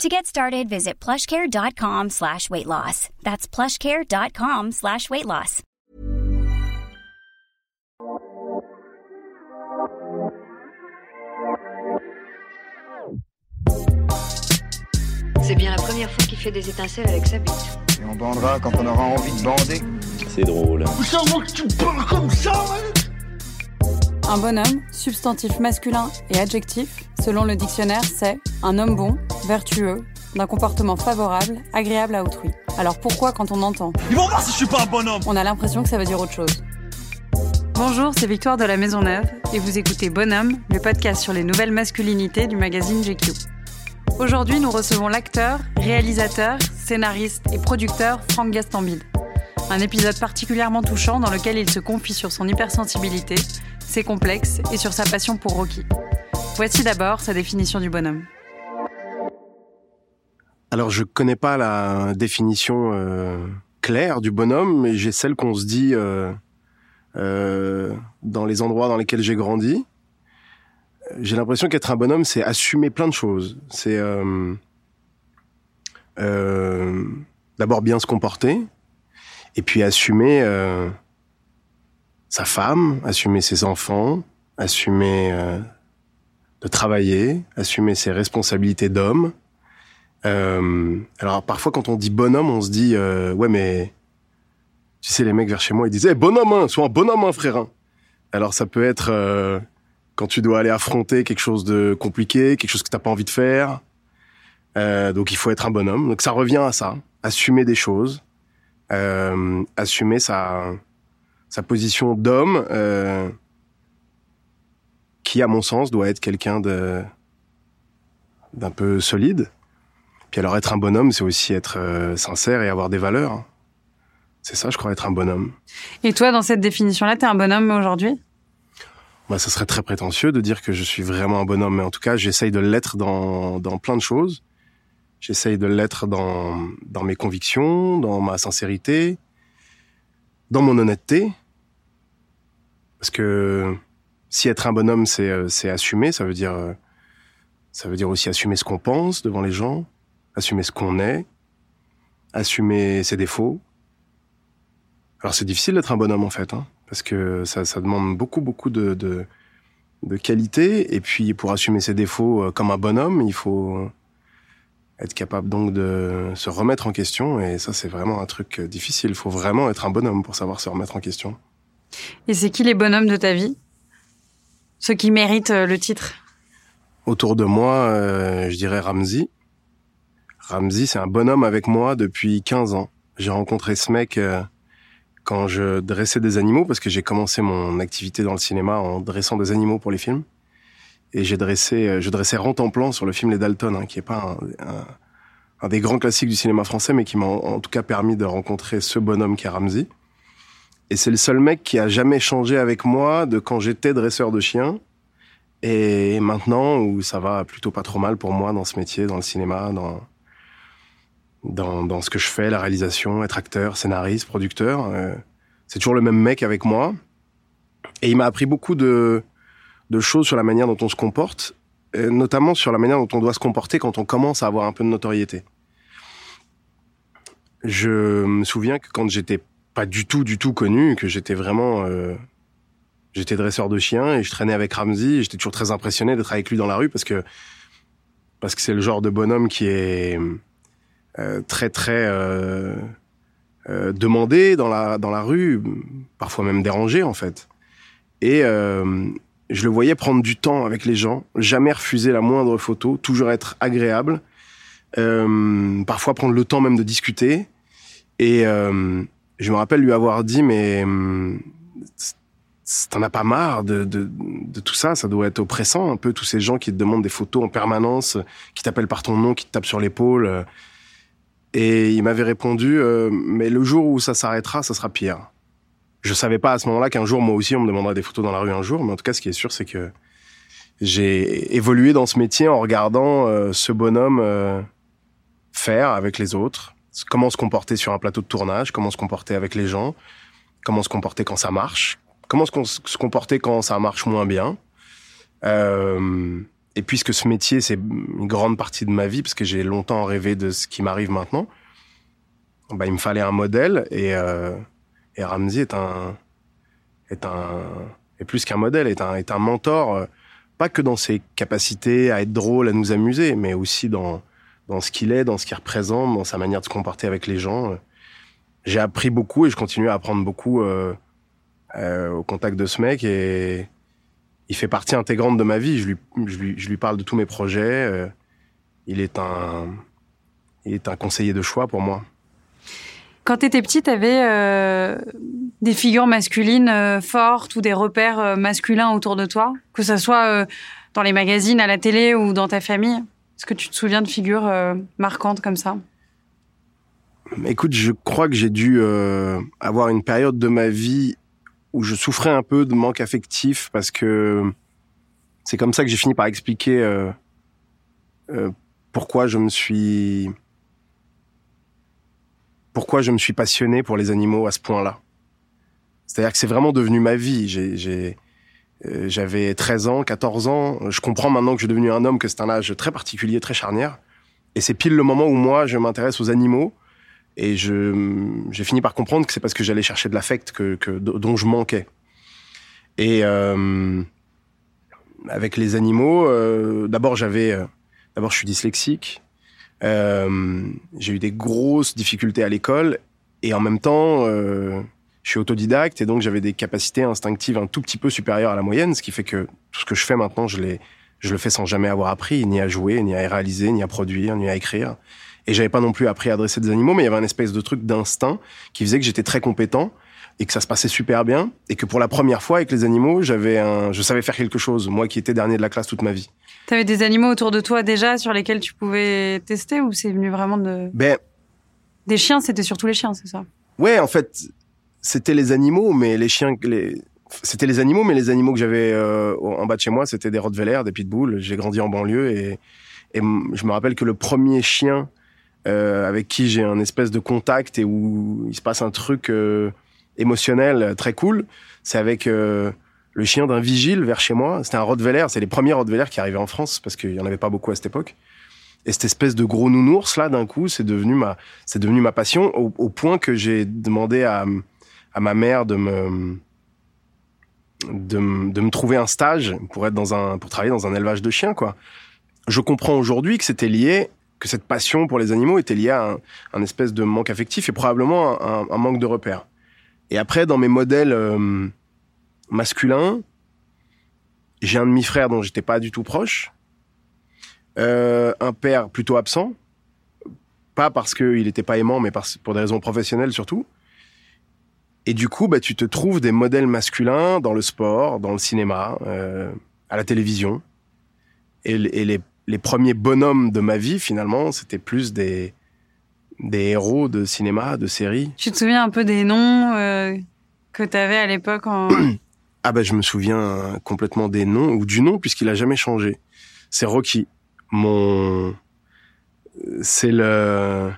To get started, visit plushcare.com slash weight loss. That's plushcare.com slash weight loss. C'est bien la première fois qu'il fait des étincelles avec sa bite. Et on bandera quand on aura envie de bander. C'est drôle. que tu parles comme ça, ouais Un bonhomme, substantif masculin et adjectif, selon le dictionnaire, c'est un homme bon, vertueux, d'un comportement favorable, agréable à autrui. Alors pourquoi quand on entend? Ils vont voir si je suis pas un bonhomme On a l'impression que ça veut dire autre chose. Bonjour, c'est Victoire de la Maison Neuve et vous écoutez Bonhomme, le podcast sur les nouvelles masculinités du magazine GQ. Aujourd'hui, nous recevons l'acteur, réalisateur, scénariste et producteur Franck Gastambide. Un épisode particulièrement touchant dans lequel il se confie sur son hypersensibilité, ses complexes et sur sa passion pour Rocky. Voici d'abord sa définition du bonhomme. Alors, je connais pas la définition euh, claire du bonhomme, mais j'ai celle qu'on se dit euh, euh, dans les endroits dans lesquels j'ai grandi. J'ai l'impression qu'être un bonhomme, c'est assumer plein de choses. C'est d'abord bien se comporter, et puis assumer sa femme, assumer ses enfants, assumer euh, de travailler, assumer ses responsabilités d'homme. Euh, alors parfois quand on dit bonhomme, on se dit euh, ouais mais tu sais les mecs vers chez moi ils disaient hey, bonhomme, hein, sois un bonhomme hein, frère. hein. Alors ça peut être euh, quand tu dois aller affronter quelque chose de compliqué, quelque chose que t'as pas envie de faire. Euh, donc il faut être un bonhomme. Donc ça revient à ça, assumer des choses, euh, assumer sa sa position d'homme, euh, qui à mon sens doit être quelqu'un de d'un peu solide. Puis alors être un bonhomme, c'est aussi être euh, sincère et avoir des valeurs. C'est ça, je crois, être un bonhomme. Et toi, dans cette définition-là, t'es un bonhomme aujourd'hui? Bah, ça serait très prétentieux de dire que je suis vraiment un bonhomme, mais en tout cas, j'essaye de l'être dans, dans plein de choses. J'essaye de l'être dans, dans mes convictions, dans ma sincérité, dans mon honnêteté. Parce que si être un bonhomme, c'est, euh, c'est assumer, ça veut dire, euh, ça veut dire aussi assumer ce qu'on pense devant les gens, assumer ce qu'on est, assumer ses défauts. Alors c'est difficile d'être un bonhomme en fait, hein, parce que ça, ça demande beaucoup, beaucoup de, de, de qualité. Et puis pour assumer ses défauts euh, comme un bonhomme, il faut être capable donc de se remettre en question. Et ça, c'est vraiment un truc difficile. Il faut vraiment être un bonhomme pour savoir se remettre en question. Et c'est qui les bonhommes de ta vie? Ceux qui méritent euh, le titre? Autour de moi, euh, je dirais Ramsey. Ramsey, c'est un bonhomme avec moi depuis 15 ans. J'ai rencontré ce mec euh, quand je dressais des animaux, parce que j'ai commencé mon activité dans le cinéma en dressant des animaux pour les films. Et j'ai dressé, je dressais rond en plan sur le film Les Dalton, hein, qui est pas un, des grands classiques du cinéma français, mais qui m'a en, en tout cas permis de rencontrer ce bonhomme qui est Ramsey. Et c'est le seul mec qui a jamais changé avec moi de quand j'étais dresseur de chiens et maintenant où ça va plutôt pas trop mal pour moi dans ce métier, dans le cinéma, dans dans, dans ce que je fais, la réalisation, être acteur, scénariste, producteur. euh, c'est toujours le même mec avec moi. Et il m'a appris beaucoup de, de choses sur la manière dont on se comporte, notamment sur la manière dont on doit se comporter quand on commence à avoir un peu de notoriété. Je me souviens que quand j'étais pas du tout, du tout connu, que j'étais vraiment... euh, j'étais dresseur de chiens et je traînais avec Ramsey j'étais toujours très impressionné d'être avec lui dans la rue parce que parce que c'est le genre de bonhomme qui est euh, très très euh, demandé dans la dans la rue, parfois même dérangé en fait. Et je le voyais prendre du temps avec les gens, jamais refuser la moindre photo, toujours être agréable, parfois prendre le temps même de discuter. Et je me rappelle lui avoir dit mais hum, t'en as pas marre de, de, de tout ça? Ça doit être oppressant un peu tous ces gens qui te demandent des photos en permanence, qui t'appellent par ton nom, qui te tapent sur l'épaule. Et il m'avait répondu, euh, mais le jour où ça s'arrêtera, ça sera pire. je savais pas à ce moment-là qu'un jour, moi aussi, on me demanderait des photos dans la rue un jour. Mais en tout cas, ce qui est sûr, c'est que j'ai évolué dans ce métier en regardant euh, ce bonhomme euh, faire avec les autres, comment se comporter sur un plateau de tournage, comment se comporter avec les gens, comment se comporter quand ça marche, comment se, comporter quand ça marche moins bien. Euh, et puisque ce métier, c'est une grande partie de ma vie, parce que j'ai longtemps rêvé de ce qui m'arrive maintenant, bah, il me fallait un modèle et, euh, et Ramsey est un est un est plus qu'un modèle, est un est un mentor, euh, pas que dans ses capacités à être drôle, à nous amuser, mais aussi dans dans ce qu'il est, dans ce qu'il représente, dans sa manière de se comporter avec les gens. J'ai appris beaucoup et je continue à apprendre beaucoup euh, euh, au contact de ce mec et il fait partie intégrante de ma vie. Je lui, je lui, je lui parle de tous mes projets. Euh, il est un, il est un conseiller de choix pour moi. Quand tu étais petit, tu avais des figures masculines fortes ou des repères masculins autour de toi, que ce soit dans les magazines, à la télé ou dans ta famille? Est-ce que tu te souviens de figures marquantes comme ça? Écoute, je crois que j'ai dû avoir une période de ma vie où je souffrais un peu de manque affectif parce que c'est comme ça que j'ai fini par expliquer euh, euh, pourquoi je me suis pourquoi je me suis passionné pour les animaux à ce point-là. C'est-à-dire que c'est vraiment devenu ma vie. J'ai, euh, j'avais 13 ans, 14 ans. Je comprends maintenant que je suis devenu un homme que c'est un âge très particulier, très charnière. Et c'est pile le moment où moi, je m'intéresse aux animaux et j'ai fini par comprendre que c'est parce que j'allais chercher de l'affect que, que, dont je manquais. Et euh, avec les animaux, euh, d'abord j'avais, euh, d'abord je suis dyslexique. Euh, j'ai eu des grosses difficultés à l'école et en même temps, euh, je suis autodidacte et donc j'avais des capacités instinctives un tout petit peu supérieures à la moyenne, ce qui fait que tout ce que je fais maintenant, je, je le fais sans jamais avoir appris, ni à jouer, ni à réaliser, ni à produire, ni à écrire. Et j'avais pas non plus appris à adresser des animaux, mais il y avait un espèce de truc d'instinct qui faisait que j'étais très compétent et que ça se passait super bien et que pour la première fois avec les animaux, j'avais un, je savais faire quelque chose, moi qui étais dernier de la classe toute ma vie. T'avais des animaux autour de toi déjà sur lesquels tu pouvais tester ou c'est venu vraiment de Ben des chiens, c'était surtout les chiens, c'est ça? Ouais, en fait, c'était les animaux, mais les chiens, les c'était les animaux, mais les animaux que j'avais euh, en bas de chez moi, c'était des Rottweiler, des Pitbull. J'ai grandi en banlieue et, et je me rappelle que le premier chien euh, avec qui j'ai un espèce de contact et où il se passe un truc euh, émotionnel très cool, c'est avec euh, le chien d'un vigile vers chez moi. C'était un Rottweiler, c'est les premiers Rottweiler qui arrivaient en France parce qu'il y en avait pas beaucoup à cette époque. Et cette espèce de gros nounours là, d'un coup, c'est devenu ma, c'est devenu ma passion au, au point que j'ai demandé à, à ma mère de me, de, de me trouver un stage pour être dans un, pour travailler dans un élevage de chiens quoi. Je comprends aujourd'hui que c'était lié que cette passion pour les animaux était liée à un, espèce de manque affectif et probablement un, manque de repères. Et après, dans mes modèles euh, masculins, j'ai un demi-frère dont j'étais pas du tout proche, euh, un père plutôt absent, pas parce qu'il n'était pas aimant, mais pour des raisons professionnelles surtout. Et du coup, bah, tu te trouves des modèles masculins dans le sport, dans le cinéma, euh, à la télévision. Et, et les les premiers bonhommes de ma vie, finalement, c'était plus des, des héros de cinéma, de séries. Tu te souviens un peu des noms euh, que tu avais à l'époque en... Ah ben, je me souviens complètement des noms, ou du nom, puisqu'il a jamais changé. C'est Rocky. Mon... C'est le...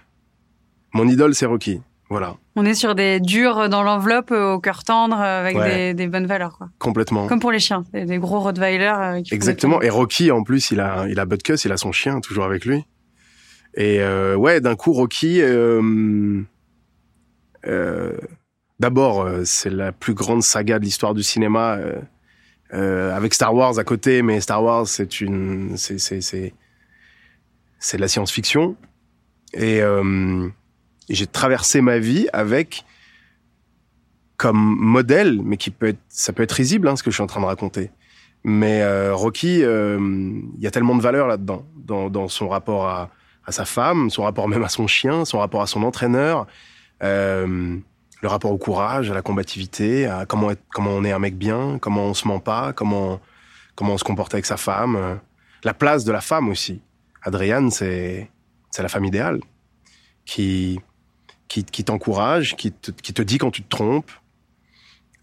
Mon idole, c'est Rocky. Voilà. On est sur des durs dans l'enveloppe, au cœur tendre, avec ouais. des, des, bonnes valeurs, quoi. Complètement. Comme pour les chiens, des, des gros Rottweiler. Euh, Exactement. Et Rocky, en plus, il a, il a Butkus, il a son chien toujours avec lui. Et euh, ouais, d'un coup, Rocky. Euh, euh, D'abord, euh, c'est la plus grande saga de l'histoire du cinéma, euh, avec Star Wars à côté. Mais Star Wars, c'est une, c'est, c'est, c'est, c'est de la science-fiction. Et j'ai traversé ma vie avec comme modèle, mais qui peut être, ça peut être risible, hein, ce que je suis en train de raconter. Mais euh, Rocky, il euh, y a tellement de valeur là-dedans, dans, son rapport à, sa femme, son rapport même à son chien, son rapport à son entraîneur, euh, le rapport au courage, à la combativité, à comment, comment on est un mec bien, comment on se ment pas, comment, comment on se comporte avec sa femme, la place de la femme aussi. Adriane, c'est c'est la femme idéale qui qui, t'encourage, qui te, dit quand tu te trompes,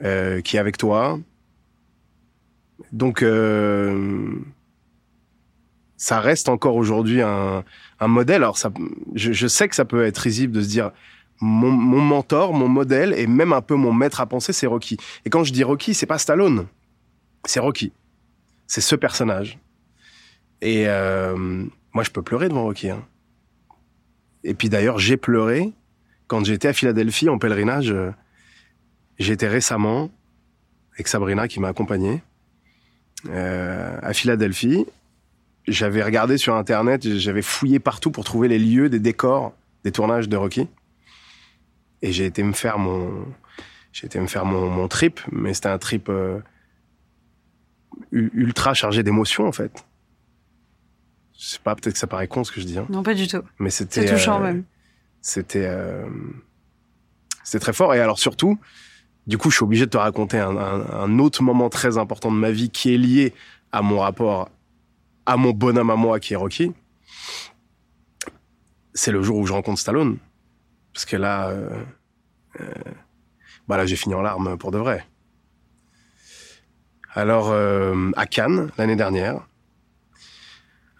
euh, qui est avec toi. Donc, euh, ça reste encore aujourd'hui un, modèle. Alors, je, sais que ça peut être risible de se dire mon, mon mentor, mon modèle et même un peu mon maître à penser, c'est Rocky. Et quand je dis Rocky, c'est pas Stallone, c'est Rocky. C'est ce personnage. Et euh, moi, je peux pleurer devant Rocky. Hein. Et puis d'ailleurs, j'ai pleuré quand j'étais à Philadelphie en pèlerinage. euh, J'étais récemment avec Sabrina qui m'a accompagné euh, à Philadelphie. J'avais regardé sur internet, j'avais fouillé partout pour trouver les lieux des décors des tournages de Rocky. Et j'ai été me faire mon, j'ai été me faire mon, mon trip, mais c'était un trip euh, ultra chargé d'émotions en fait. Je sais pas, peut-être que ça paraît con ce que je dis, hein, Non, pas du tout. mais c'était C'est touchant euh, même. C'était euh, c'était très fort. Et alors surtout du coup je suis obligé de te raconter un, autre moment très important de ma vie qui est lié à mon rapport à mon bonhomme à moi qui est Rocky. C'est le jour où je rencontre Stallone. Parce que là euh, euh, bah là j'ai fini en larmes pour de vrai. Alors euh, à Cannes l'année dernière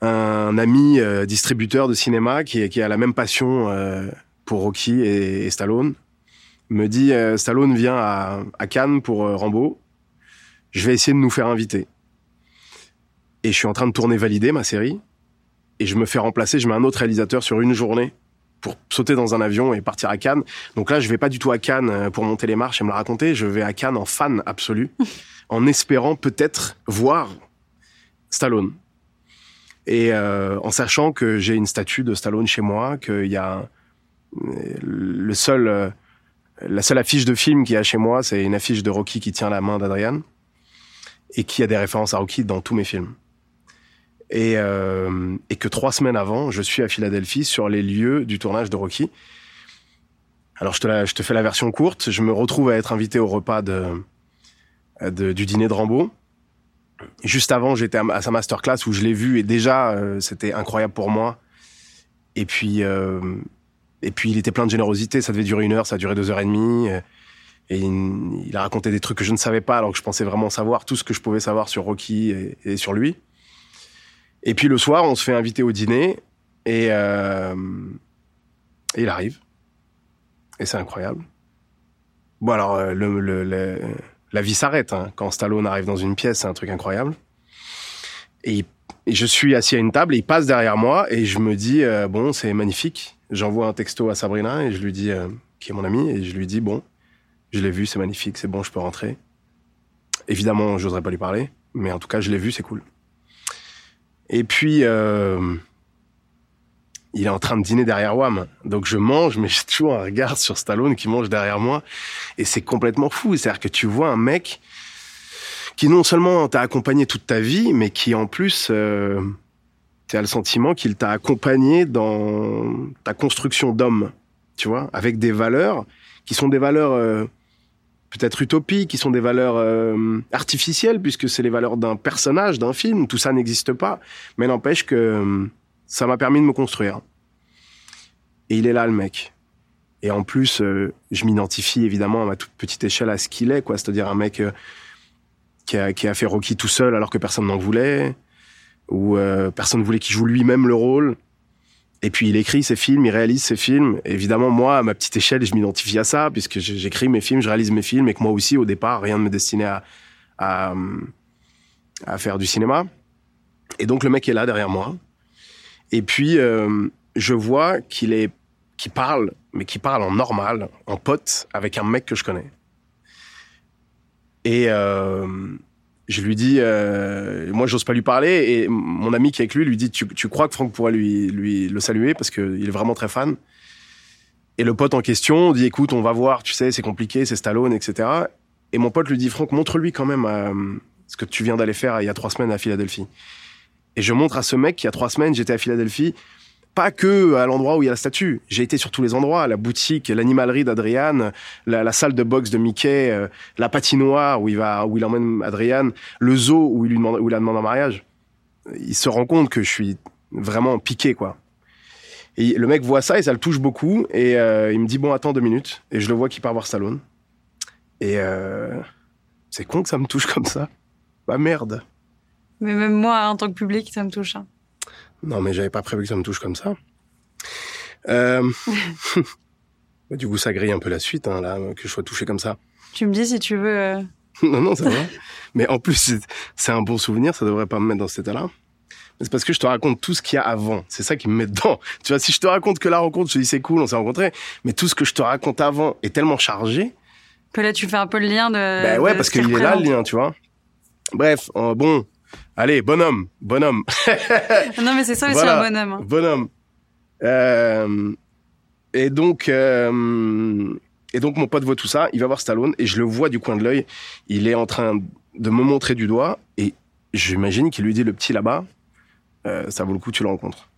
un ami euh, distributeur de cinéma qui, qui a la même passion euh, pour Rocky et, et Stallone me dit euh, Stallone vient à, à Cannes pour euh, Rambo. Je vais essayer de nous faire inviter. Et je suis en train de tourner Validé, ma série. Et je me fais remplacer, je mets un autre réalisateur sur une journée pour sauter dans un avion et partir à Cannes. Donc là, je vais pas du tout à Cannes euh, pour monter les marches et me la raconter. Je vais à Cannes en fan absolu, en espérant peut-être voir Stallone. Et euh, en sachant que j'ai une statue de Stallone chez moi, qu'il y a euh, le seul, euh, la seule affiche de film qu'il y a chez moi, c'est une affiche de Rocky qui tient la main d'Adrian et qui a des références à Rocky dans tous mes films. Et, euh, et que trois semaines avant, je suis à Philadelphie sur les lieux du tournage de Rocky. Alors je te, la- je te fais la version courte. Je me retrouve à être invité au repas de, de- du dîner de Rambo. Juste avant, j'étais à, sa masterclass où je l'ai vu et déjà euh, c'était incroyable pour moi. Et puis euh, et puis il était plein de générosité. Ça devait durer une heure, ça a duré deux heures et demie. Et il, il a raconté des trucs que je ne savais pas alors que je pensais vraiment savoir tout ce que je pouvais savoir sur Rocky et, et sur lui. Et puis le soir, on se fait inviter au dîner et, euh, et il arrive. Et c'est incroyable. Bon alors euh, le, le- le- la vie s'arrête hein. quand Stallone arrive dans une pièce, c'est un truc incroyable. Et, je suis assis à une table, et il passe derrière moi et je me dis euh, bon c'est magnifique. J'envoie un texto à Sabrina et je lui dis euh, qui est mon amie et je lui dis bon je l'ai vu, c'est magnifique, c'est bon, je peux rentrer. Évidemment, j'oserais pas lui parler, mais en tout cas, je l'ai vu, c'est cool. Et puis, euh, il est en train de dîner derrière Wam. Donc je mange, mais j'ai toujours un regard sur Stallone qui mange derrière moi. Et c'est complètement fou. C'est-à-dire que tu vois un mec qui non seulement t'a accompagné toute ta vie, mais qui en plus, euh, tu as le sentiment qu'il t'a accompagné dans ta construction d'homme. Tu vois, avec des valeurs qui sont des valeurs euh, peut-être utopiques, qui sont des valeurs euh, artificielles, puisque c'est les valeurs d'un personnage, d'un film. Tout ça n'existe pas. Mais n'empêche que euh, ça m'a permis de me construire. Et il est là, le mec. Et en plus, euh, je m'identifie évidemment à ma toute petite échelle à ce qu'il est, quoi. C'est-à-dire un mec euh, qui, a, qui a fait Rocky tout seul alors que personne n'en voulait, ou euh, personne voulait qu'il joue lui-même le rôle. Et puis il écrit ses films, il réalise ses films. Évidemment, moi, à ma petite échelle, je m'identifie à ça, puisque j'écris mes films, je réalise mes films, et que moi aussi, au départ, rien ne me destinait à, à faire du cinéma. Et donc le mec est là derrière moi. Et puis euh, je vois qu'il est, qu'il parle, mais qu'il parle en normal, en pote, avec un mec que je connais. Et euh, je lui dis, euh, moi j'ose pas lui parler, et mon ami qui est avec lui lui dit, tu, tu crois que Franck pourrait lui, lui le saluer parce qu'il est vraiment très fan? Et le pote en question dit, écoute, on va voir, tu sais, c'est compliqué, c'est Stallone, etc. Et mon pote lui dit, Franck, montre-lui quand même euh, ce que tu viens d'aller faire il y a trois semaines à Philadelphie. Et je montre à ce mec qu'il y a trois semaines, j'étais à Philadelphie, pas que à l'endroit où il y a la statue. J'ai été sur tous les endroits, la boutique, l'animalerie d'Adrian, la, salle de boxe de Mickey, euh, la patinoire où il va, où il emmène Adrian, le zoo où il lui demande, où il la demande en mariage. Il se rend compte que je suis vraiment piqué, quoi. Et le mec voit ça et ça le touche beaucoup et euh, il me dit bon attends deux minutes et je le vois qui part voir Stallone. Et euh, c'est con que ça me touche comme ça. Bah merde. Mais même moi, en tant que public, ça me touche. hein. Non, mais j'avais pas prévu que ça me touche comme ça. Euh... du coup, ça grille un peu la suite, hein, là, que je sois touché comme ça. Tu me dis si tu veux. euh, non, non, ça va. mais en plus, c'est- un bon souvenir, ça devrait pas me mettre dans cet état-là. C'est parce que je te raconte tout ce qu'il y a avant. C'est ça qui me met dedans. Tu vois, si je te raconte que la rencontre, je te dis c'est cool, on s'est rencontrés. Mais tout ce que je te raconte avant est tellement chargé. Que là, tu fais un peu le lien de. ben ouais, de parce ce qu'il est là, le lien, tu vois. Bref, euh, bon. Allez, bonhomme, bonhomme. Non, mais c'est ça Voilà. un bonhomme. hein. Bonhomme. Euh, et donc, euh, et donc mon pote voit tout ça. Il va voir Stallone et je le vois du coin de l'œil. Il est en train de me montrer du doigt et j'imagine qu'il lui dit le petit là-bas, euh, ça vaut le coup, tu le rencontres.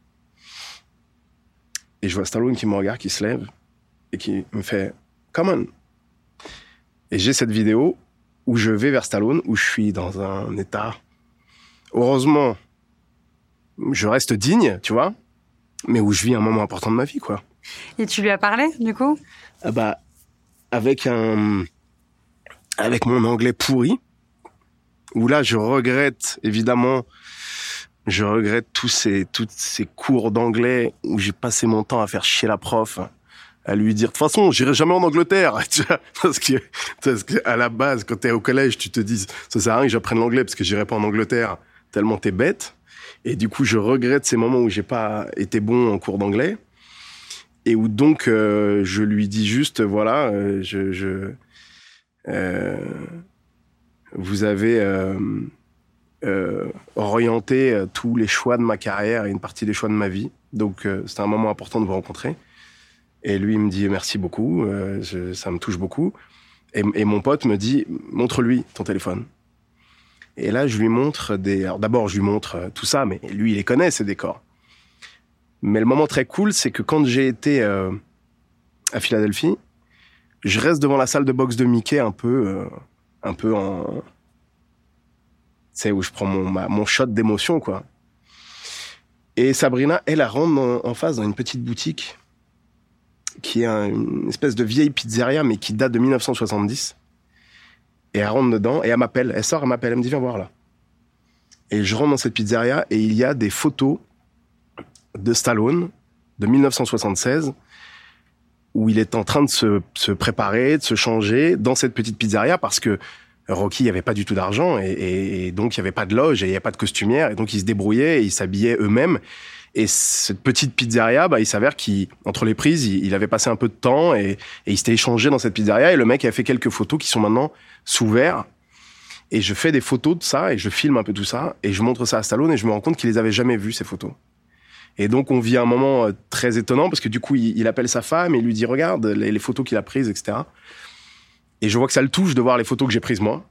Et je vois Stallone qui me regarde, qui se lève et qui me fait Come on. Et j'ai cette vidéo où je vais vers Stallone, où je suis dans un état. Heureusement, je reste digne, tu vois, mais où je vis un moment important de ma vie, quoi. Et tu lui as parlé, du coup? Ah bah, avec un, avec mon anglais pourri, où là, je regrette, évidemment, je regrette tous ces, toutes ces cours d'anglais où j'ai passé mon temps à faire chier la prof, à lui dire, de toute façon, j'irai jamais en Angleterre, tu vois, parce que, parce que, à la base, quand t'es au collège, tu te dis, ça sert à rien que j'apprenne l'anglais parce que j'irai pas en Angleterre, tellement t'es bête. Et du coup, je regrette ces moments où j'ai pas été bon en cours d'anglais. Et où donc euh, je lui dis juste voilà euh, je, euh, vous avez orienté tous les choix de ma carrière et une partie des choix de ma vie. Donc c'était un moment important de vous rencontrer. Et lui il me dit merci beaucoup ça me touche beaucoup. Et mon pote me dit montre-lui ton téléphone et là je lui montre des alors d'abord je lui montre euh, tout ça mais lui il les connaît ces décors mais le moment très cool, c'est que quand j'ai été euh, à Philadelphie, je reste devant la salle de boxe de Mickey un peu, euh, un peu en, sais où je prends mon ma- mon shot d'émotion quoi. Et Sabrina, elle, elle rentre en face dans une petite boutique qui est un- une espèce de vieille pizzeria mais qui date de 1970. Et elle rentre dedans et elle m'appelle, elle sort, elle m'appelle, elle me dit viens voir là. Et je rentre dans cette pizzeria et il y a des photos de Stallone de 1976 où il est en train de se, préparer, de se changer dans cette petite pizzeria parce que Rocky, il n'y avait pas du tout d'argent et donc il n'y avait pas de loge et il n'y avait pas de costumière et donc ils se débrouillaient et ils s'habillaient eux-mêmes. Et cette petite pizzeria, bah, il s'avère qu'entre les prises, il, avait passé un peu de temps et, il s'était échangé dans cette pizzeria et le mec a fait quelques photos qui sont maintenant sous verre. Et je fais des photos de ça et je filme un peu tout ça et je montre ça à Stallone et je me rends compte qu'il les avait jamais vues ces photos. Et donc on vit un moment euh, très étonnant parce que du coup il, appelle sa femme et lui dit regarde les, les photos qu'il a prises etc. Et je vois que ça le touche de voir les photos que j'ai prises moi.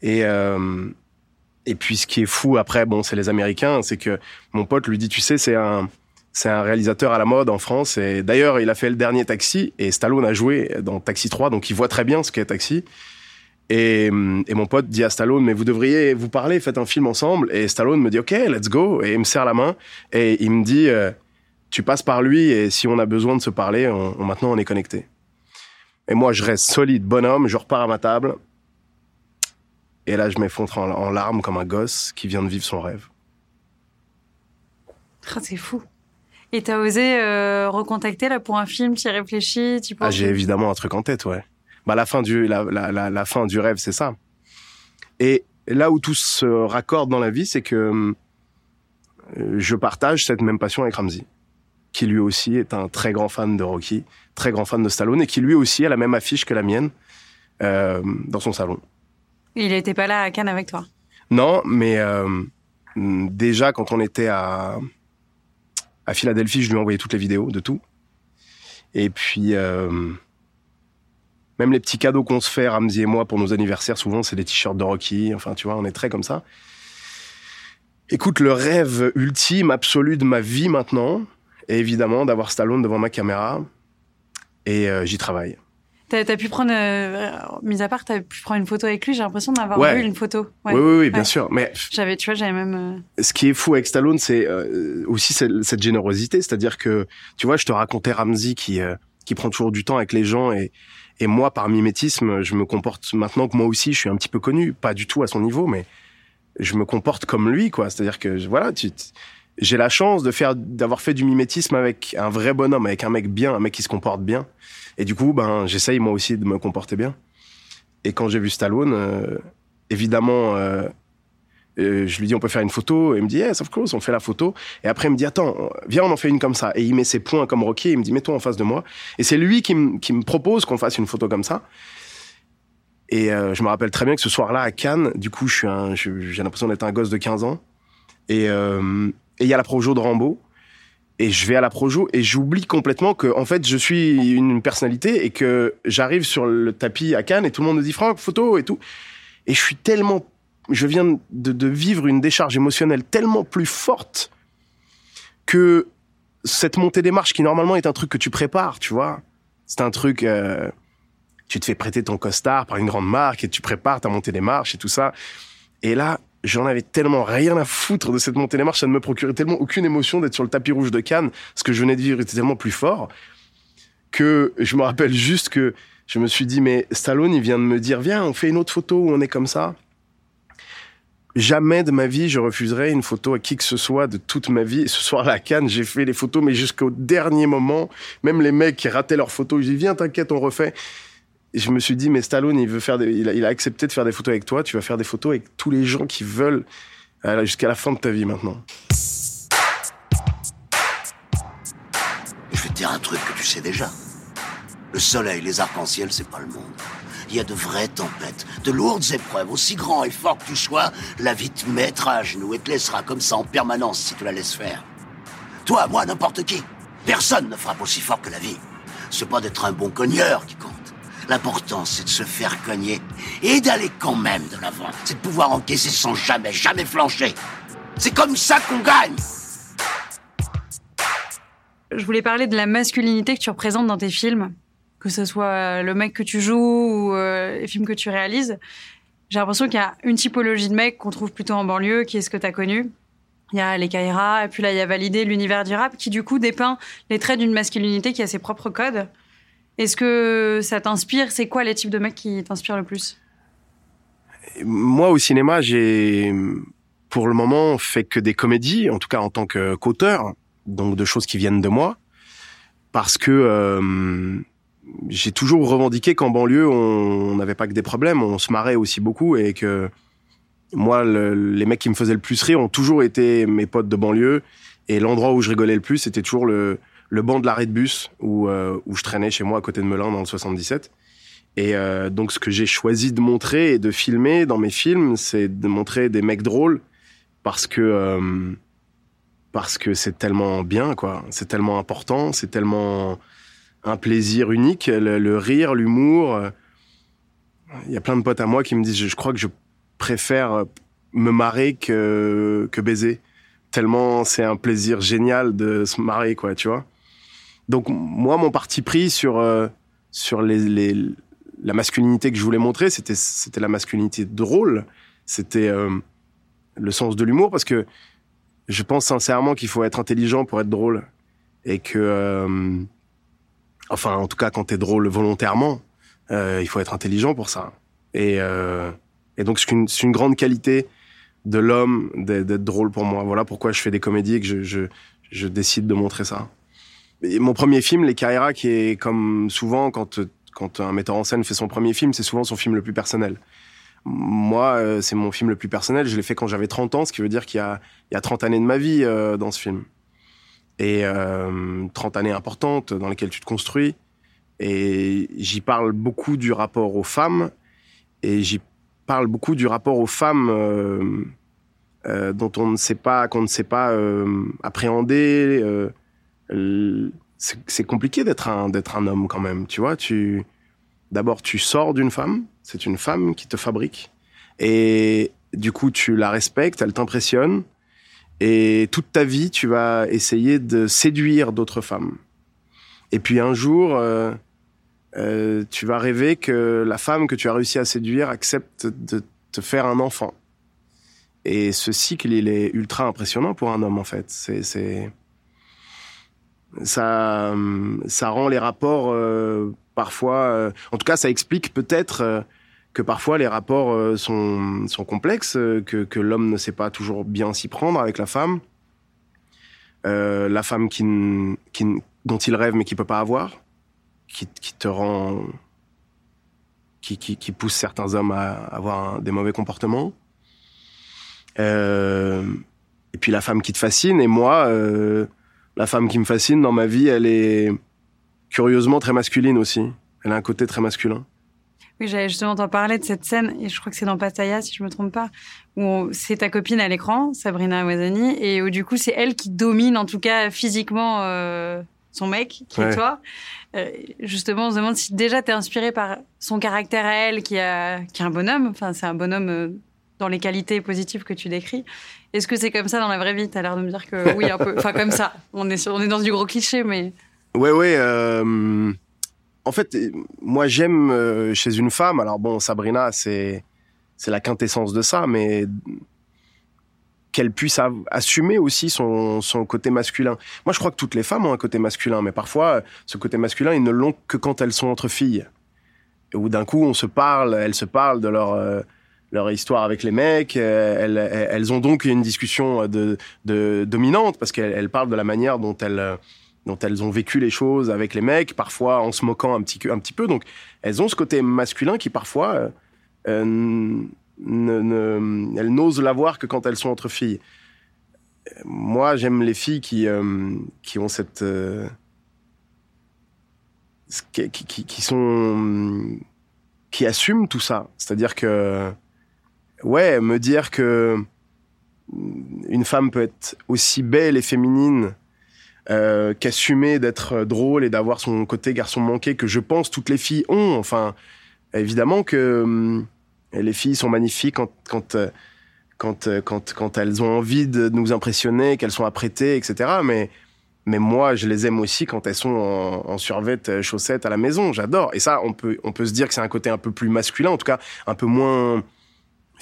Et euh, et puis ce qui est fou après bon c'est les Américains c'est que mon pote lui dit tu sais c'est un c'est un réalisateur à la mode en France et d'ailleurs il a fait le dernier Taxi et Stallone a joué dans Taxi 3 donc il voit très bien ce qu'est Taxi. Et, et mon pote dit à Stallone, mais vous devriez vous parler, faites un film ensemble. Et Stallone me dit, OK, let's go. Et il me serre la main et il me dit, euh, tu passes par lui et si on a besoin de se parler, on, on- maintenant on est connecté. Et moi, je reste solide, bonhomme, je repars à ma table. Et là, je m'effondre en, en larmes comme un gosse qui vient de vivre son rêve. Ah, C'est fou. Et t'as osé euh, recontacter là pour un film, tu y réfléchis, tu Ah, penses j'ai évidemment un truc en tête, ouais. Bah, la fin du, la, la, la, la fin du rêve, c'est ça. Et là où tout se raccorde dans la vie, c'est que euh, je partage cette même passion avec Ramsey, qui lui aussi est un très grand fan de Rocky, très grand fan de Stallone, et qui lui aussi a la même affiche que la mienne euh, dans son salon. Il était pas là à Cannes avec toi. Non, mais euh, déjà quand on était à à Philadelphie, je lui ai envoyé toutes les vidéos de tout. Et puis euh, même les petits cadeaux qu'on se fait, Ramsey et moi, pour nos anniversaires, souvent c'est des t-shirts de Rocky. Enfin, tu vois, on est très comme ça. Écoute, le rêve ultime, absolu de ma vie maintenant, est évidemment d'avoir Stallone devant ma caméra. Et euh, j'y travaille. T'as as pu prendre, euh, mis à part, t'as pu prendre une photo avec lui. J'ai l'impression d'avoir Ouais. vu une photo. Ouais. Oui, oui, oui, bien Ouais. sûr. Mais J'avais, tu vois, j'avais même. euh, ce qui est fou avec Stallone, c'est euh, aussi cette, cette générosité, c'est-à-dire que tu vois, je te racontais Ramsey qui euh, qui prend toujours du temps avec les gens et Et moi, par mimétisme, je me comporte maintenant que moi aussi, je suis un petit peu connu, pas du tout à son niveau, mais je me comporte comme lui, quoi. C'est-à-dire que voilà, tu, j'ai la chance de faire, d'avoir fait du mimétisme avec un vrai bonhomme, avec un mec bien, un mec qui se comporte bien. Et du coup, ben, j'essaye moi aussi de me comporter bien. Et quand j'ai vu Stallone, euh, évidemment, euh, euh, je lui dis on peut faire une photo. Et il me dit yes of course on fait la photo. Et après il me dit attends viens on en fait une comme ça. Et il met ses poings comme Rocky. Il me dit mets-toi en face de moi. Et c'est lui qui, qui me propose qu'on fasse une photo comme ça. Et euh, je me rappelle très bien que ce soir-là à Cannes du coup je suis j'ai l'impression d'être un gosse de 15 ans. Et euh, et il y a la projo de Rambo et je vais à la projo et j'oublie complètement que en fait je suis une personnalité et que j'arrive sur le tapis à Cannes et tout le monde me dit Franck photo et tout et je suis tellement je viens de, vivre une décharge émotionnelle tellement plus forte que cette montée des marches qui normalement est un truc que tu prépares, tu vois. C'est un truc, euh, tu te fais prêter ton costard par une grande marque et tu prépares ta montée des marches et tout ça. Et là, j'en avais tellement rien à foutre de cette montée des marches, ça ne me procurait tellement aucune émotion d'être sur le tapis rouge de Cannes. Ce que je venais de vivre était tellement plus fort que je me rappelle juste que je me suis dit, mais Stallone, il vient de me dire, viens, on fait une autre photo où on est comme ça jamais de ma vie je refuserai une photo à qui que ce soit de toute ma vie. Ce soir à Cannes, j'ai fait les photos, mais jusqu'au dernier moment, même les mecs qui rataient leurs photos, je dis viens, t'inquiète, on refait. Je me suis dit mais Stallone, il veut faire, il, a, accepté de faire des photos avec toi. Tu vas faire des photos avec tous les gens qui veulent euh, jusqu'à la fin de ta vie maintenant. Je vais te dire un truc que tu sais déjà. Le soleil, les arcs-en-ciel, c'est pas le monde. Il y a de vraies tempêtes, de lourdes épreuves, aussi grand et fort que tu sois, la vie te mettra à genoux et te laissera comme ça en permanence si tu la laisses faire. Toi, moi, n'importe qui. Personne ne frappe aussi fort que la vie. C'est pas d'être un bon cogneur qui compte. L'important, c'est de se faire cogner et d'aller quand même de l'avant. C'est de pouvoir encaisser sans jamais, jamais flancher. C'est comme ça qu'on gagne. Je voulais parler de la masculinité que tu représentes dans tes films que ce soit le mec que tu joues ou euh, les films que tu réalises, j'ai l'impression qu'il y a une typologie de mec qu'on trouve plutôt en banlieue, qui est ce que tu as connu. Il y a les Kaira, et puis là, il y a Validé, l'univers du rap, qui du coup dépeint les traits d'une masculinité qui a ses propres codes. Est-ce que ça t'inspire? C'est quoi les types de mecs qui t'inspirent le plus? Moi, au cinéma, j'ai pour le moment fait que des comédies, en tout cas en tant qu'auteur, donc de choses qui viennent de moi, parce que euh, j'ai toujours revendiqué qu'en banlieue, on n'avait pas que des problèmes, on se marrait aussi beaucoup et que moi, le, les mecs qui me faisaient le plus rire ont toujours été mes potes de banlieue et l'endroit où je rigolais le plus, c'était toujours le, le banc de l'arrêt de bus où, euh, où je traînais chez moi à côté de Melun dans le 77. Et euh, donc, ce que j'ai choisi de montrer et de filmer dans mes films, c'est de montrer des mecs drôles parce que euh, parce que c'est tellement bien, quoi. C'est tellement important, c'est tellement un plaisir unique, le, le rire, l'humour. Il y a plein de potes à moi qui me disent, je, crois que je préfère me marrer que, que baiser. Tellement c'est un plaisir génial de se marrer, quoi, tu vois. Donc moi, mon parti pris sur euh, sur la masculinité que je voulais montrer, c'était la masculinité drôle, c'était euh, le sens de l'humour, parce que je pense sincèrement qu'il faut être intelligent pour être drôle et que euh, Enfin, en tout cas, quand t'es drôle volontairement, il faut être intelligent pour ça. Et, et donc, c'est une, une, grande qualité de l'homme d'être drôle pour moi. Voilà pourquoi je fais des comédies et que je, je décide de montrer ça. Mon premier film, Les Carrera, qui est comme souvent quand, un metteur en scène fait son premier film, c'est souvent son film le plus personnel. Moi, euh, c'est mon film le plus personnel. Je l'ai fait quand j'avais 30 ans, ce qui veut dire qu'il y a, il y a 30 années de ma vie euh, dans ce film et euh, 30 années importantes dans lesquelles tu te construis. Et j'y parle beaucoup du rapport aux femmes et j'y parle beaucoup du rapport aux femmes euh, dont on ne sait pas, qu'on ne sait pas appréhender. Euh, c'est compliqué d'être un d'être un homme quand même, tu vois. Tu d'abord tu sors d'une femme, c'est une femme qui te fabrique et du coup tu la respectes, elle t'impressionne et toute ta vie, tu vas essayer de séduire d'autres femmes. Et puis un jour, euh, euh, tu vas rêver que la femme que tu as réussi à séduire accepte de te faire un enfant. Et ce cycle, il est ultra impressionnant pour un homme, en fait. C'est, c'est... ça, ça rend les rapports euh, parfois. euh, en tout cas, ça explique peut-être euh, que parfois les rapports sont, sont complexes, que, que l'homme ne sait pas toujours bien s'y prendre avec la femme. Euh, la femme qui, qui, dont il rêve mais qui peut pas avoir, qui, qui te rend, qui, qui, qui pousse certains hommes à avoir des mauvais comportements. Euh, et puis la femme qui te fascine. Et moi, euh, la femme qui me fascine dans ma vie, elle est curieusement très masculine aussi. Elle a un côté très masculin. Oui, j'allais justement t'en parler de cette scène, et je crois que c'est dans Pattaya, si je me trompe pas, où c'est ta copine à l'écran, Sabrina Wazani, et où du coup c'est elle qui domine, en tout cas physiquement, euh, son mec, qui est toi. Euh, justement, on se demande si déjà t'es inspiré par son caractère à elle, qui, a, qui est un bonhomme, enfin c'est un bonhomme euh, dans les qualités positives que tu décris. Est-ce que c'est comme ça dans la vraie vie? T'as l'air de me dire que oui, un peu. Enfin, comme ça. On est, sur- on est dans du gros cliché, mais. Ouais, ouais. euh, en fait, moi, j'aime euh, chez une femme. Alors bon, Sabrina, c'est c'est la quintessence de ça, mais qu'elle puisse assumer aussi son, son côté masculin. Moi, je crois que toutes les femmes ont un côté masculin, mais parfois, ce côté masculin, ils ne l'ont que quand elles sont entre filles. Où d'un coup, on se parle, elles se parlent de leur euh, leur histoire avec les mecs. euh, Elles, elles ont donc une discussion de, de dominante parce qu'elles elles parlent de la manière dont elles dont elles ont vécu les choses avec les mecs, parfois en se moquant un petit, un petit peu. Donc, elles ont ce côté masculin qui parfois, euh, euh, ne, ne- elles n'osent l'avoir que quand elles sont entre filles. Moi, j'aime les filles qui, qui ont cette... ce qui, qui, qui- qui sont... qui assument tout ça. C'est-à-dire que... Ouais, me dire que une femme peut être aussi belle et féminine euh, qu'assumer d'être drôle et d'avoir son côté garçon manqué que je pense toutes les filles ont. Enfin, évidemment que hum, les filles sont magnifiques quand quand euh, quand euh, quand quand elles ont envie de nous impressionner, qu'elles sont apprêtées, etc. Mais mais moi, je les aime aussi quand elles sont en, en survêt euh, chaussettes à la maison. J'adore. Et ça, on peut on peut se dire que c'est un côté un peu plus masculin, en tout cas un peu moins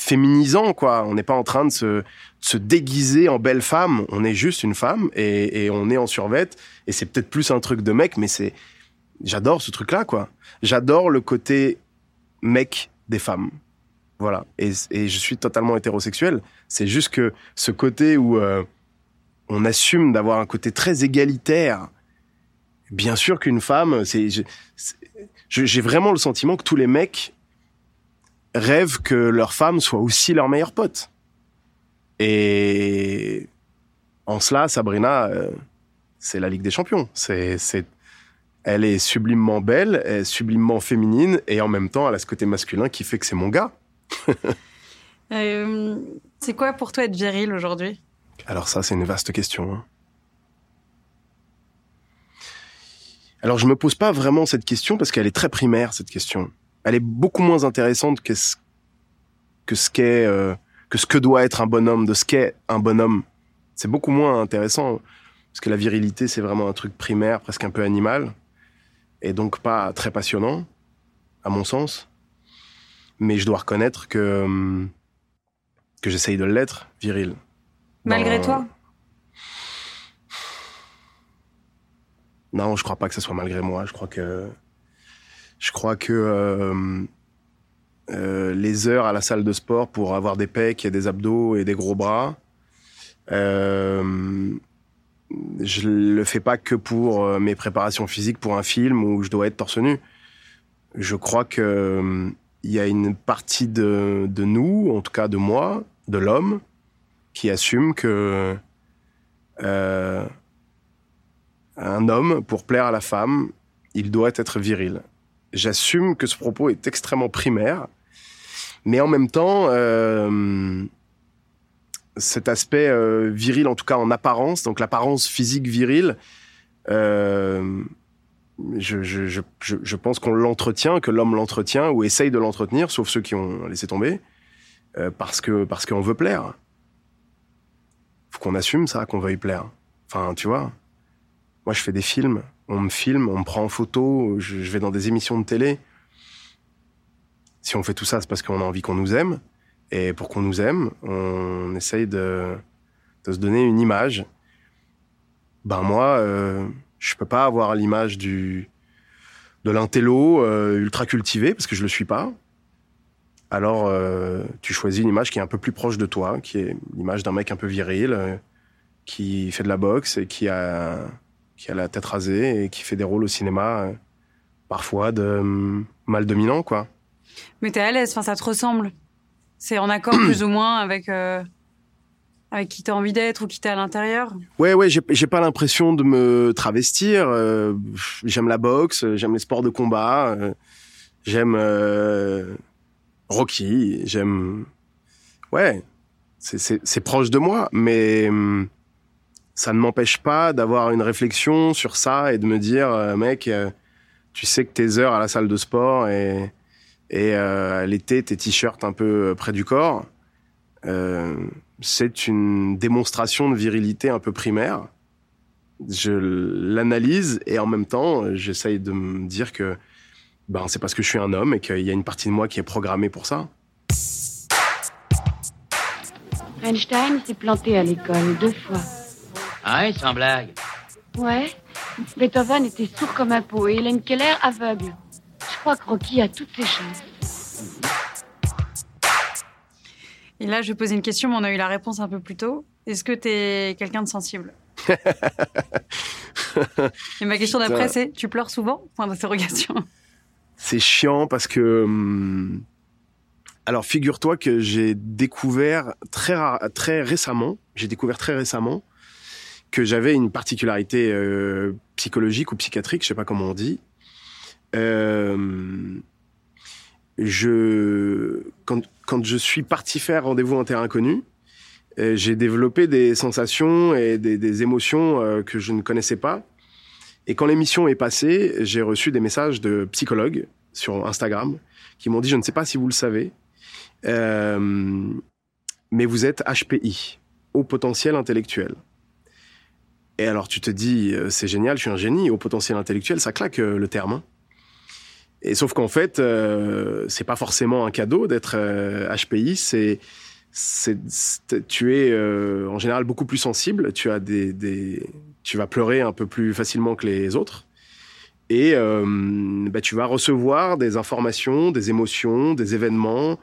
féminisant, quoi. On n'est pas en train de se, se déguiser en belle femme. On est juste une femme et, et on est en survette. Et c'est peut-être plus un truc de mec, mais c'est, j'adore ce truc-là, quoi. J'adore le côté mec des femmes. Voilà. Et, et je suis totalement hétérosexuel. C'est juste que ce côté où euh, on assume d'avoir un côté très égalitaire. Bien sûr qu'une femme, c'est, j'ai vraiment le sentiment que tous les mecs rêvent que leur femme soit aussi leur meilleure pote. Et en cela, Sabrina, euh, c'est la Ligue des Champions. C'est, c'est, elle est sublimement belle, elle est sublimement féminine, et en même temps, elle a ce côté masculin qui fait que c'est mon gars. Euh, c'est quoi pour toi être viril aujourd'hui? Alors ça, c'est une vaste question. hein. Alors je me pose pas vraiment cette question parce qu'elle est très primaire cette question. Elle est beaucoup moins intéressante que ce que ce qu'est euh, que ce que doit être un bonhomme, de ce qu'est un bonhomme. C'est beaucoup moins intéressant parce que la virilité c'est vraiment un truc primaire, presque un peu animal, et donc pas très passionnant, à mon sens. Mais je dois reconnaître que hum, que j'essaye de l'être, viril. Malgré Dans- toi Non, je crois pas que ce soit malgré moi. Je crois que je crois que euh, euh, les heures à la salle de sport pour avoir des pecs et des abdos et des gros bras, euh, je le fais pas que pour euh, mes préparations physiques pour un film où je dois être torse nu. Je crois que il y a une partie de, nous, en tout cas de moi, de l'homme, qui assume que un homme, pour plaire à la femme, il doit être viril. J'assume que ce propos est extrêmement primaire, mais en même temps, euh, cet aspect euh, viril, en tout cas en apparence, donc l'apparence physique virile, euh, je, je, je, je, pense qu'on l'entretient, que l'homme l'entretient ou essaye de l'entretenir, sauf ceux qui ont laissé tomber, euh, parce que parce qu'on veut plaire. Faut qu'on assume ça, qu'on veuille plaire. Enfin, tu vois. Moi, je fais des films, on me filme, on me prend en photo, je, vais dans des émissions de télé. Si on fait tout ça, c'est parce qu'on a envie qu'on nous aime. Et pour qu'on nous aime, on essaye de, se donner une image. Ben moi, euh, Je peux pas avoir l'image du de l'intello euh, ultra cultivé parce que je le suis pas. Alors euh, tu choisis une image qui est un peu plus proche de toi, qui est l'image d'un mec un peu viril, qui fait de la boxe et qui a qui a la tête rasée et qui fait des rôles au cinéma euh, parfois de hum, mal dominant quoi. Mais t'es à l'aise, enfin, ça te ressemble. C'est en accord plus ou moins avec, euh, avec qui t'as envie d'être ou qui t'es à l'intérieur. Ouais, ouais, j'ai pas l'impression de me travestir. euh, j'aime la boxe, j'aime les sports de combat, euh, j'aime Rocky, j'aime. Ouais, c'est proche de moi, mais hum, ça ne m'empêche pas d'avoir une réflexion sur ça et de me dire, euh, mec, euh, tu sais que tes heures à la salle de sport et, et euh, l'été, tes t-shirts un peu euh, près du corps. C'est une démonstration de virilité un peu primaire. Je l'analyse et en même temps, j'essaye de me dire que ben, c'est parce que je suis un homme et qu'il y a une partie de moi qui est programmée pour ça. Einstein s'est planté à l'école deux fois. Ah ouais, sans blague. Ouais. Beethoven était sourd comme un pot et Hélène Keller aveugle. Je crois que Rocky a toutes ses chances. Et là, je vais poser une question, mais on a eu la réponse un peu plus tôt. Est-ce que t'es quelqu'un de sensible Et ma question d'après, c'est tu pleures souvent? Point d'interrogation. C'est chiant parce que. hum, Alors, figure-toi que j'ai découvert très, très récemment, j'ai découvert très récemment que j'avais une particularité euh, psychologique ou psychiatrique, je sais pas comment on dit. Euh, je, quand, je suis parti faire rendez-vous en terre euh, j'ai développé des sensations et des, émotions que je ne connaissais pas. Et quand l'émission est passée, j'ai reçu des messages de psychologues sur Instagram qui m'ont dit, je ne sais pas si vous le savez, mais vous êtes HPI, haut potentiel intellectuel. Et alors tu te dis, euh, c'est génial, je suis un génie, haut potentiel intellectuel, ça claque euh, le terme. hein. Et sauf qu'en fait, euh, c'est pas forcément un cadeau d'être HPI, c'est tu es en général beaucoup plus sensible, tu as des, tu vas pleurer un peu plus facilement que les autres et bah, tu vas recevoir des informations, des émotions, des événements,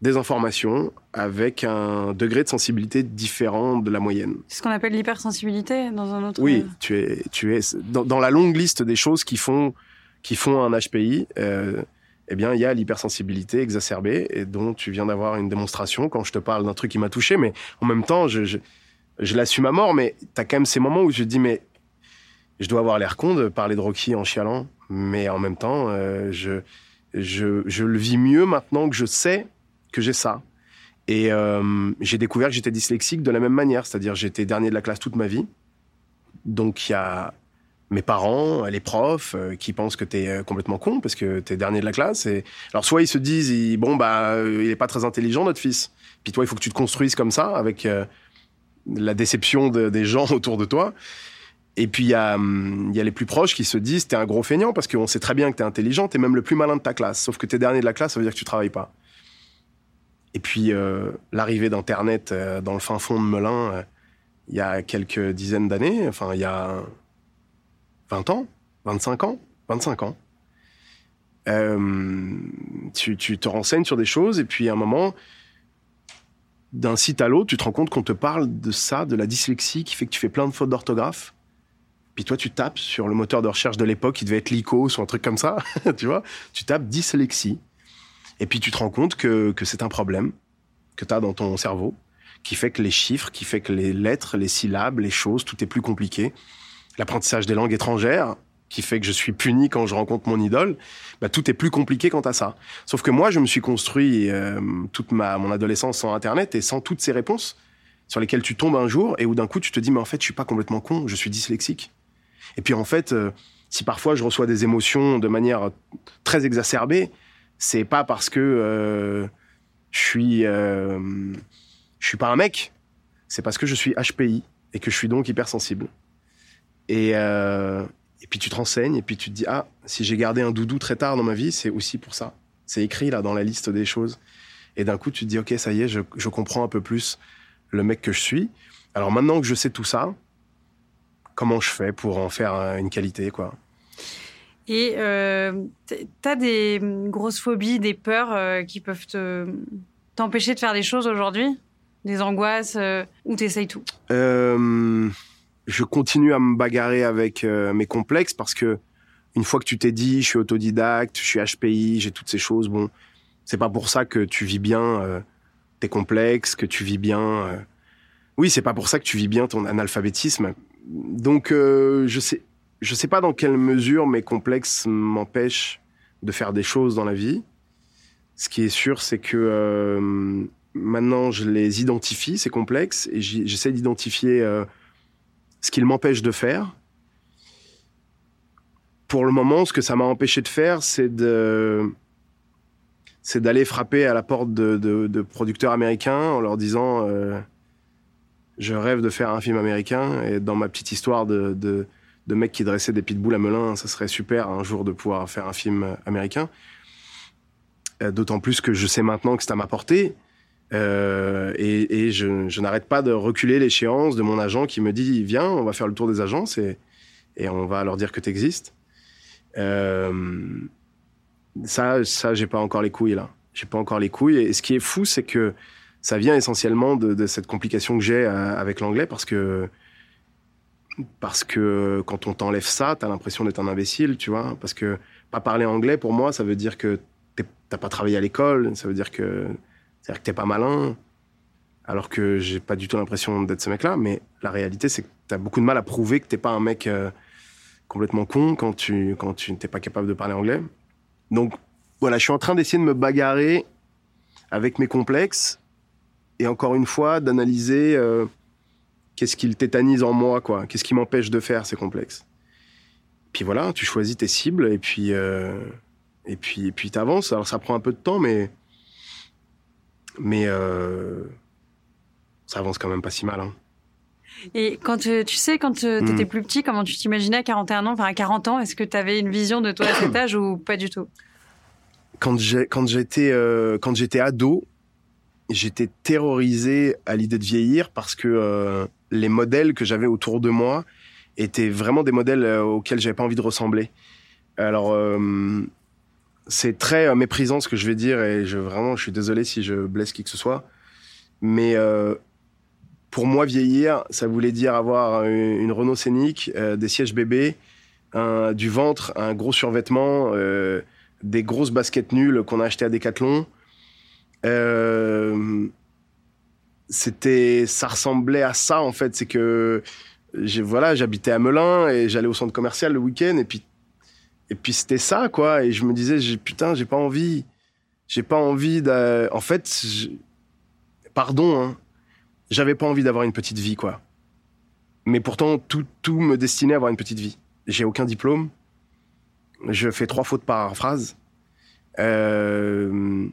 des informations avec un degré de sensibilité différent de la moyenne. C'est ce qu'on appelle l'hypersensibilité dans un autre. Oui, euh, tu es, tu es dans, dans la longue liste des choses qui font, qui font un HPI. Euh, eh bien, il y a l'hypersensibilité exacerbée et dont tu viens d'avoir une démonstration quand je te parle d'un truc qui m'a touché. Mais en même temps, je, je, je l'assume à mort. Mais t'as quand même ces moments où je te dis, mais je dois avoir l'air con de parler de Rocky en chialant. Mais en même temps, euh, je, je, je le vis mieux maintenant que je sais que j'ai ça. Et euh, j'ai découvert que j'étais dyslexique de la même manière, c'est-à-dire j'étais dernier de la classe toute ma vie. Donc il y a mes parents, les profs, euh, qui pensent que t'es euh, complètement con parce que t'es dernier de la classe. Et alors soit ils se disent, bon bah euh, il est pas très intelligent notre fils. Puis toi il faut que tu te construises comme ça avec euh, la déception de- des gens autour de toi. Et puis il y a, hum, il y a les plus proches qui se disent t'es un gros feignant parce qu'on sait très bien que t'es intelligent, t'es même le plus malin de ta classe. Sauf que t'es dernier de la classe, ça veut dire que tu travailles pas. Et puis euh, l'arrivée d'Internet euh, dans le fin fond de Melun, euh, il y a quelques dizaines d'années, enfin il y a 20 ans, 25 ans, 25 ans. Tu, tu te renseignes sur des choses et puis à un moment, d'un site à l'autre, tu te rends compte qu'on te parle de ça, de la dyslexie qui fait que tu fais plein de fautes d'orthographe. Puis toi, tu tapes sur le moteur de recherche de l'époque, qui devait être Lycos ou un truc comme ça, tu vois. Tu tapes dyslexie. Et puis tu te rends compte que, que c'est un problème que tu as dans ton cerveau, qui fait que les chiffres, qui fait que les lettres, les syllabes, les choses, tout est plus compliqué. L'apprentissage des langues étrangères, qui fait que je suis puni quand je rencontre mon idole, bah, tout est plus compliqué quant à ça. Sauf que moi, je me suis construit euh, toute ma, mon adolescence sans Internet et sans toutes ces réponses sur lesquelles tu tombes un jour et où d'un coup tu te dis mais en fait je suis pas complètement con, je suis dyslexique. Et puis en fait, euh, si parfois je reçois des émotions de manière très exacerbée, c'est pas parce que euh, je suis euh, je suis pas un mec, c'est parce que je suis HPI et que je suis donc hypersensible. Et euh, et puis tu te renseignes et puis tu te dis ah si j'ai gardé un doudou très tard dans ma vie, c'est aussi pour ça. C'est écrit là dans la liste des choses. Et d'un coup tu te dis ok ça y est, je, je comprends un peu plus le mec que je suis. Alors maintenant que je sais tout ça, comment je fais pour en faire une qualité, quoi? Et euh, tu as des grosses phobies, des peurs euh, qui peuvent te, t'empêcher de faire des choses aujourd'hui? Des angoisses euh, Ou t'essayes tout? Euh, Je continue à me bagarrer avec mes complexes parce que une fois que tu t'es dit, je suis autodidacte, je suis HPI, j'ai toutes ces choses, bon, c'est pas pour ça que tu vis bien tes complexes, que tu vis bien. Oui, c'est pas pour ça que tu vis bien ton analphabétisme. Donc, je sais, je sais pas dans quelle mesure mes complexes m'empêchent de faire des choses dans la vie. Ce qui est sûr, c'est que euh, maintenant, je les identifie, ces complexes, et j'essaie d'identifier euh, ce qu'ils m'empêchent de faire. Pour le moment, ce que ça m'a empêché de faire, c'est de c'est d'aller frapper à la porte de, producteurs américains en leur disant euh, je rêve de faire un film américain et dans ma petite histoire de mecs qui dressaient des pitbulls à Melun. Ça serait super un jour de pouvoir faire un film américain. Euh, d'autant plus que je sais maintenant que c'est à ma portée. Euh, et, je, n'arrête pas de reculer l'échéance de mon agent qui me dit Viens, on va faire le tour des agences et, et on va leur dire que tu existes. Euh, ça, ça j'ai pas encore les couilles là. J'ai pas encore les couilles. Et ce qui est fou, c'est que ça vient essentiellement de, de cette complication que j'ai avec l'anglais parce que parce que quand on t'enlève ça, t'as l'impression d'être un imbécile, tu vois. Parce que pas parler anglais, pour moi, ça veut dire que t'as pas travaillé à l'école, ça veut dire que que t'es pas malin. Alors que j'ai pas du tout l'impression d'être ce mec-là, mais la réalité, c'est que t'as beaucoup de mal à prouver que t'es pas un mec euh, complètement con quand tu quand tu pas capable de parler anglais. Donc voilà, je suis en train d'essayer de me bagarrer avec mes complexes et encore une fois d'analyser euh, qu'est-ce qui le tétanise en moi, quoi Qu'est-ce qui m'empêche de faire ces complexes? Puis voilà, tu choisis tes cibles et puis euh, et puis et puis t'avances. Alors ça prend un peu de temps, mais mais euh, ça avance quand même pas si mal. Hein. Et quand tu, sais, quand tu étais hmm. plus petit, comment tu t'imaginais à 41 ans, enfin à 40 ans, est-ce que tu avais une vision de toi à cet âge ou pas du tout? Quand j'étais euh, quand j'étais ado, j'étais terrorisé à l'idée de vieillir parce que les modèles que j'avais autour de moi étaient vraiment des modèles euh, auxquels j'avais pas envie de ressembler. Alors, euh, c'est très euh, méprisant ce que je vais dire et je vraiment, je suis désolé si je blesse qui que ce soit, mais pour moi, vieillir, ça voulait dire avoir une, Renault Scénic, des sièges bébés, du ventre, un gros survêtement, des grosses baskets nulles qu'on a achetées à Decathlon. C'était, ça ressemblait à ça en fait. C'est que j'ai, voilà, j'habitais à Melun et j'allais au centre commercial le week-end et puis et puis c'était ça quoi. Et je me disais, putain, j'ai pas envie, j'ai pas envie de, en fait, pardon, hein, j'avais pas envie d'avoir une petite vie quoi. Mais pourtant tout tout me destinait à avoir une petite vie. J'ai aucun diplôme, je fais trois fautes par phrase. Euh,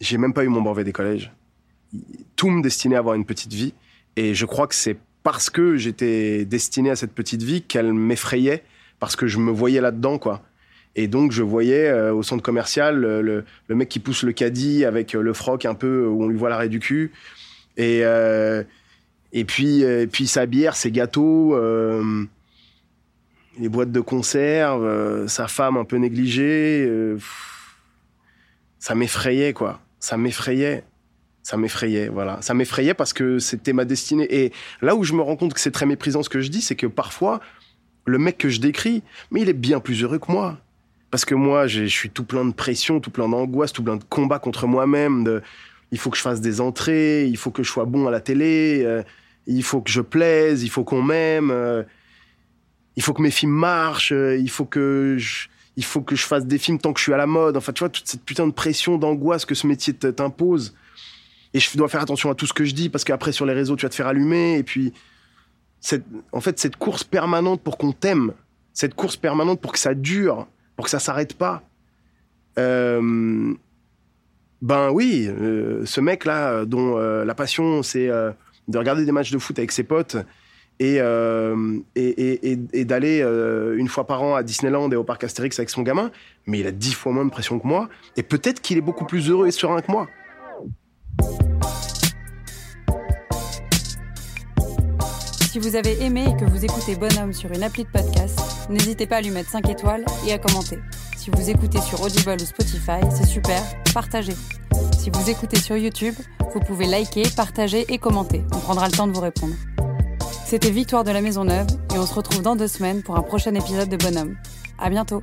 j'ai même pas eu mon brevet des collèges tout me destinait à avoir une petite vie. Et je crois que c'est parce que j'étais destiné à cette petite vie qu'elle m'effrayait, parce que je me voyais là-dedans, quoi. Et donc, je voyais euh, au centre commercial le, mec qui pousse le caddie avec euh, le froc un peu où on lui voit l'arrêt du cul. Et, euh, et, puis, et puis, sa bière, ses gâteaux, les boîtes de conserve, sa femme un peu négligée. ça m'effrayait, quoi. Ça m'effrayait ça m'effrayait, voilà. Ça m'effrayait parce que c'était ma destinée. Et là où je me rends compte que c'est très méprisant ce que je dis, c'est que parfois, le mec que je décris, mais il est bien plus heureux que moi. Parce que moi, je suis tout plein de pression, tout plein d'angoisse, tout plein de combats contre moi-même. De, il faut que je fasse des entrées, il faut que je sois bon à la télé, euh, il faut que je plaise, il faut qu'on m'aime, euh, il faut que mes films marchent, euh, il faut que il faut que je fasse des films tant que je suis à la mode. Enfin, tu vois, toute cette putain de pression, d'angoisse que ce métier t'impose et je dois faire attention à tout ce que je dis parce qu'après sur les réseaux tu vas te faire allumer et puis en fait cette course permanente pour qu'on t'aime cette course permanente pour que ça dure pour que ça s'arrête pas euh, ben oui euh, ce mec là dont euh, la passion c'est de regarder des matchs de foot avec ses potes et, et, et d'aller une fois par an à Disneyland et au parc Astérix avec son gamin mais il a dix fois moins de pression que moi et peut-être qu'il est beaucoup plus heureux et serein que moi Si vous avez aimé et que vous écoutez Bonhomme sur une appli de podcast, n'hésitez pas à lui mettre 5 étoiles et à commenter. Si vous écoutez sur Audible ou Spotify, c'est super, partagez. Si vous écoutez sur YouTube, vous pouvez liker, partager et commenter. On prendra le temps de vous répondre. C'était Victoire de la Maison Neuve et on se retrouve dans deux semaines pour un prochain épisode de Bonhomme. À bientôt.